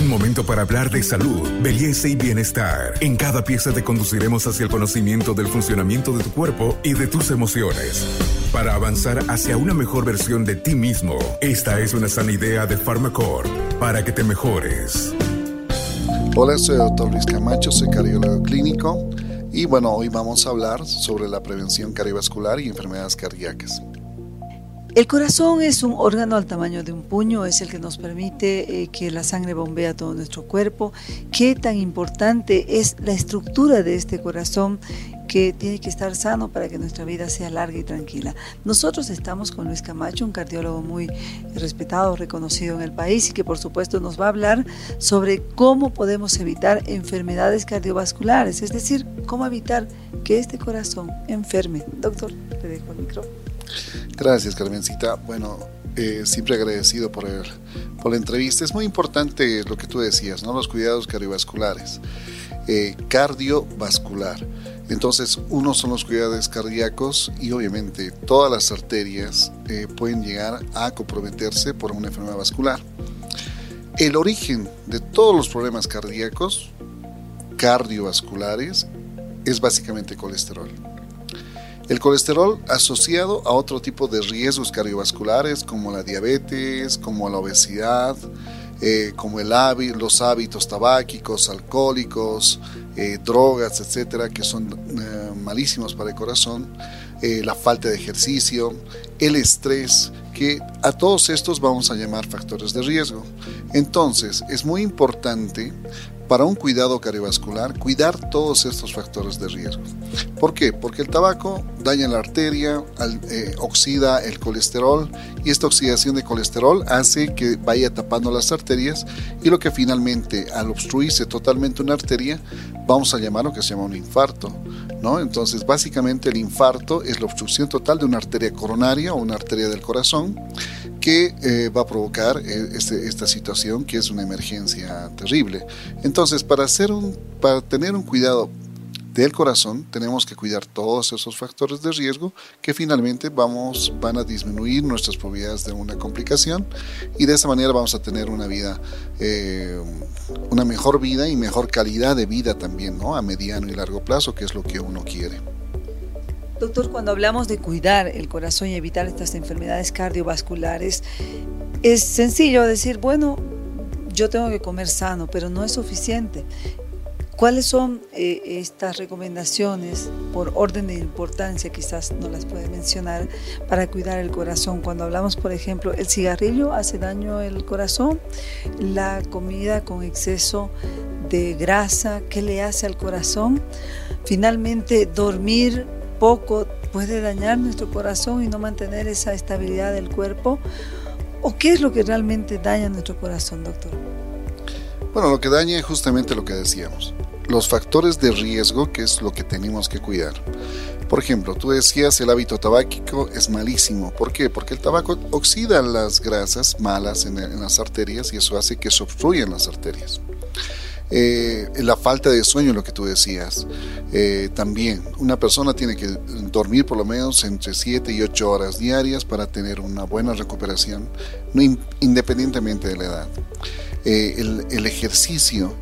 Un momento para hablar de salud, belleza y bienestar. En cada pieza te conduciremos hacia el conocimiento del funcionamiento de tu cuerpo y de tus emociones. Para avanzar hacia una mejor versión de ti mismo, esta es una sana idea de Pharmacore para que te mejores. Hola, soy el doctor Luis Camacho, soy cardiólogo clínico y bueno, hoy vamos a hablar sobre la prevención cardiovascular y enfermedades cardíacas. El corazón es un órgano al tamaño de un puño, es el que nos permite eh, que la sangre bombee a todo nuestro cuerpo. ¿Qué tan importante es la estructura de este corazón que tiene que estar sano para que nuestra vida sea larga y tranquila? Nosotros estamos con Luis Camacho, un cardiólogo muy respetado, reconocido en el país y que por supuesto nos va a hablar sobre cómo podemos evitar enfermedades cardiovasculares, es decir, cómo evitar que este corazón enferme. Doctor, le dejo el micrófono. Gracias, Carmencita. Bueno, eh, siempre agradecido por, el, por la entrevista. Es muy importante lo que tú decías, ¿no? Los cuidados cardiovasculares. Eh, cardiovascular. Entonces, uno son los cuidados cardíacos y obviamente todas las arterias eh, pueden llegar a comprometerse por una enfermedad vascular. El origen de todos los problemas cardíacos cardiovasculares es básicamente colesterol. El colesterol asociado a otro tipo de riesgos cardiovasculares como la diabetes, como la obesidad, eh, como el los hábitos tabáquicos, alcohólicos, eh, drogas, etcétera, que son eh, malísimos para el corazón, la falta de ejercicio, el estrés, que a todos estos vamos a llamar factores de riesgo. Entonces, es muy importante para un cuidado cardiovascular, cuidar todos estos factores de riesgo. ¿Por qué? Porque el tabaco daña la arteria, eh, oxida el colesterol y esta oxidación de colesterol hace que vaya tapando las arterias y lo que finalmente al obstruirse totalmente una arteria vamos a llamar lo que se llama un infarto. ¿no? Entonces básicamente el infarto es la obstrucción total de una arteria coronaria o una arteria del corazón que eh, va a provocar eh, este, esta situación que es una emergencia terrible. Entonces, para, tener un cuidado del corazón tenemos que cuidar todos esos factores de riesgo que finalmente vamos, van a disminuir nuestras probabilidades de una complicación y de esa manera vamos a tener una vida, eh, una mejor vida y mejor calidad de vida también, ¿no? A mediano y largo plazo, que es lo que uno quiere. Doctor, cuando hablamos de cuidar el corazón y evitar estas enfermedades cardiovasculares, es sencillo decir, bueno, yo tengo que comer sano, pero no es suficiente. ¿Cuáles son eh, estas recomendaciones por orden de importancia? Quizás no las puede mencionar para cuidar el corazón. Cuando hablamos, por ejemplo, el cigarrillo hace daño al corazón, la comida con exceso de grasa, ¿qué le hace al corazón? Finalmente, dormir poco puede dañar nuestro corazón y no mantener esa estabilidad del cuerpo? ¿O qué es lo que realmente daña nuestro corazón, doctor? Bueno, lo que daña es justamente lo que decíamos, los factores de riesgo, que es lo que tenemos que cuidar. Por ejemplo, tú decías el hábito tabáquico es malísimo. ¿Por qué? Porque el tabaco oxida las grasas malas en, las arterias y eso hace que se obstruyan las arterias. Eh, la falta de sueño, lo que tú decías. Eh, también, una persona tiene que dormir por lo menos entre 7 y 8 horas diarias para tener una buena recuperación, independientemente de la edad. Eh, el, ejercicio,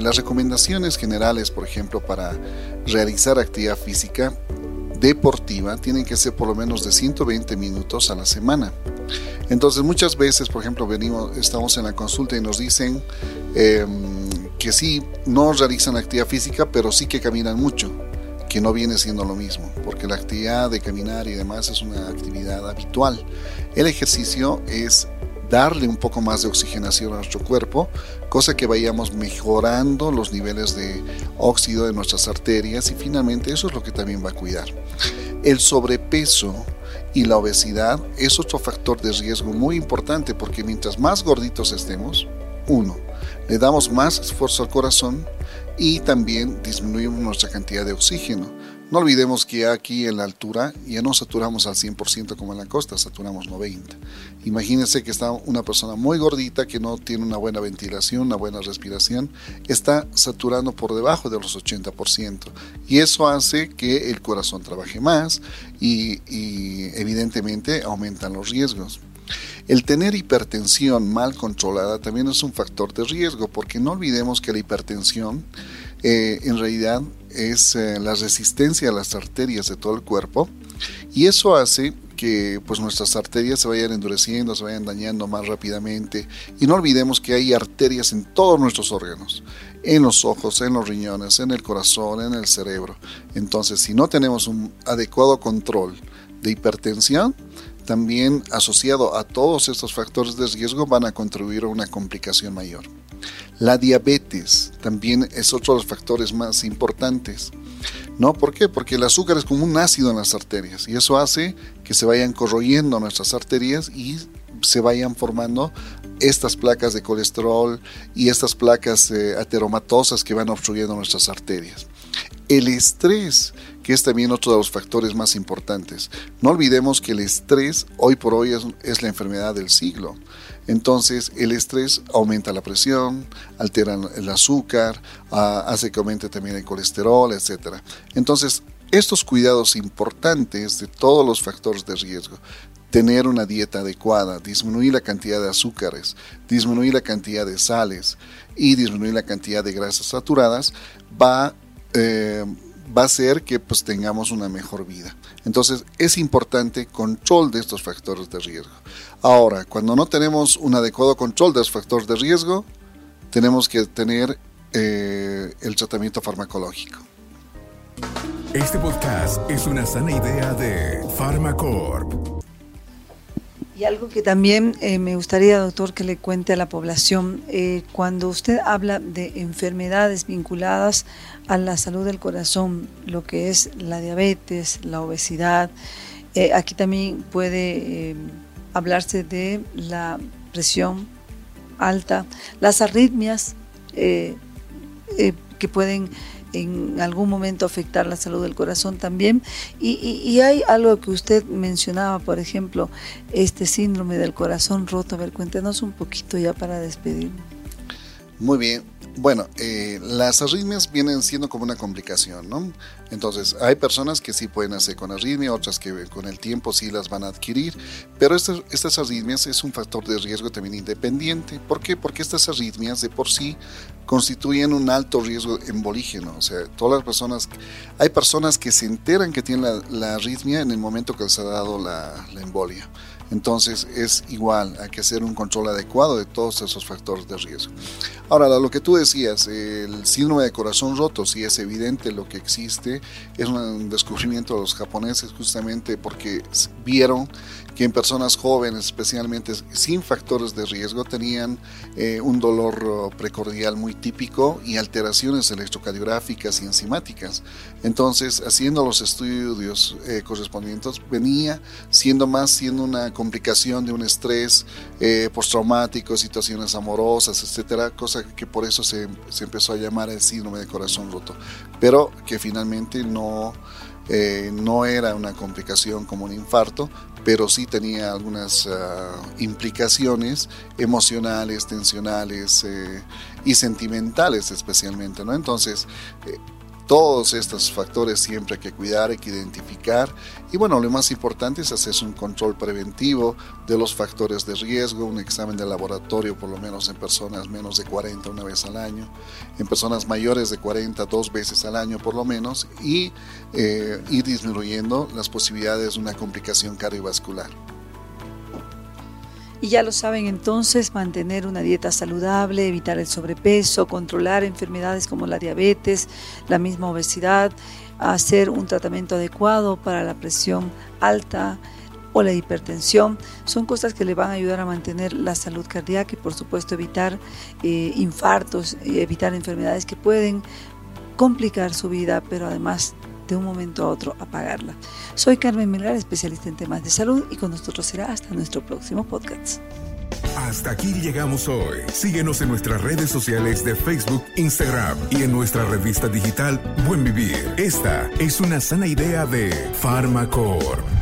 las recomendaciones generales, por ejemplo, para realizar actividad física deportiva tienen que ser por lo menos de 120 minutos a la semana. Entonces muchas veces, por ejemplo, venimos, estamos en la consulta y nos dicen, em, que sí no realizan actividad física, pero sí que caminan mucho, que no viene siendo lo mismo, porque la actividad de caminar y demás es una actividad habitual. El ejercicio es darle un poco más de oxigenación a nuestro cuerpo, cosa que vayamos mejorando los niveles de óxido de nuestras arterias y finalmente eso es lo que también va a cuidar. El sobrepeso y la obesidad es otro factor de riesgo muy importante porque mientras más gorditos estemos, uno, le damos más esfuerzo al corazón y también disminuimos nuestra cantidad de oxígeno. No olvidemos que aquí en la altura ya no saturamos al 100% como en la costa, saturamos 90%. Imagínense que está una persona muy gordita que no tiene una buena ventilación, una buena respiración, está saturando por debajo de los 80%. Y eso hace que el corazón trabaje más y, y evidentemente aumentan los riesgos. El tener hipertensión mal controlada también es un factor de riesgo, porque no olvidemos que la hipertensión eh, en realidad es eh, la resistencia a las arterias de todo el cuerpo y eso hace que pues nuestras arterias se vayan endureciendo, se vayan dañando más rápidamente y no olvidemos que hay arterias en todos nuestros órganos, en los ojos, en los riñones, en el corazón, en el cerebro. Entonces, si no tenemos un adecuado control de hipertensión, también asociado a todos estos factores de riesgo van a contribuir a una complicación mayor. La diabetes también es otro de los factores más importantes. ¿No? ¿Por qué? Porque el azúcar es como un ácido en las arterias y eso hace que se vayan corroyendo nuestras arterias y se vayan formando estas placas de colesterol y estas placas eh, ateromatosas que van obstruyendo nuestras arterias. El estrés, que es también otro de los factores más importantes. No olvidemos que el estrés hoy por hoy es, la enfermedad del siglo. Entonces el estrés aumenta la presión, altera el azúcar, ah, hace que aumente también el colesterol, etc. Entonces estos cuidados importantes de todos los factores de riesgo, tener una dieta adecuada, disminuir la cantidad de azúcares, disminuir la cantidad de sales y disminuir la cantidad de grasas saturadas, va, eh, va a hacer que pues, tengamos una mejor vida. Entonces es importante control de estos factores de riesgo. Ahora, cuando no tenemos un adecuado control de los factores de riesgo, tenemos que tener eh, el tratamiento farmacológico. Este podcast es una sana idea de Pharmacorp. Y algo que también eh, me gustaría, doctor, que le cuente a la población, eh, cuando usted habla de enfermedades vinculadas a la salud del corazón, lo que es la diabetes, la obesidad, eh, aquí también puede hablarse de la presión alta, las arritmias que pueden en algún momento afectar la salud del corazón también. Y, hay algo que usted mencionaba, por ejemplo, este síndrome del corazón roto. A ver, cuéntenos un poquito ya para despedir. Muy bien. Bueno, eh, las arritmias vienen siendo como una complicación, ¿no? Entonces, hay personas que sí pueden hacer con arritmia, otras que con el tiempo sí las van a adquirir, pero estas, estas arritmias es un factor de riesgo también independiente. ¿Por qué? Porque estas arritmias de por sí constituyen un alto riesgo embolígeno. O sea, todas las personas, hay personas que se enteran que tienen la, arritmia en el momento que les ha dado la embolia. Entonces es igual, hay que hacer un control adecuado de todos esos factores de riesgo. Ahora, lo que tú decías, el síndrome de corazón roto, si es evidente lo que existe, es un descubrimiento de los japoneses justamente porque vieron que en personas jóvenes, especialmente sin factores de riesgo, tenían eh, un dolor oh, precordial muy típico y alteraciones electrocardiográficas y enzimáticas. Entonces, haciendo los estudios eh, correspondientes, venía siendo más siendo una complicación de un estrés eh, postraumático, situaciones amorosas, etcétera, cosa que por eso se, empezó a llamar el síndrome de corazón roto, pero que finalmente no eh, no era una complicación como un infarto, pero sí tenía algunas ah, implicaciones emocionales, tensionales eh, y sentimentales especialmente, ¿no? Entonces, eh, todos estos factores siempre hay que cuidar, hay que identificar. Y bueno, lo más importante es hacer un control preventivo de los factores de riesgo, un examen de laboratorio por lo menos en personas menos de 40 una vez al año, en personas mayores de 40 dos veces al año por lo menos, y eh, ir disminuyendo las posibilidades de una complicación cardiovascular. Y ya lo saben entonces, mantener una dieta saludable, evitar el sobrepeso, controlar enfermedades como la diabetes, la misma obesidad, hacer un tratamiento adecuado para la presión alta o la hipertensión, son cosas que le van a ayudar a mantener la salud cardíaca y por supuesto evitar eh, infartos, evitar enfermedades que pueden complicar su vida, pero además de un momento a otro apagarla. Soy Carmen Milgar, especialista en temas de salud y con nosotros será hasta nuestro próximo podcast. Hasta aquí llegamos hoy. Síguenos en nuestras redes sociales de Facebook, Instagram y en nuestra revista digital Buen Vivir. Esta es una sana idea de Farmacor.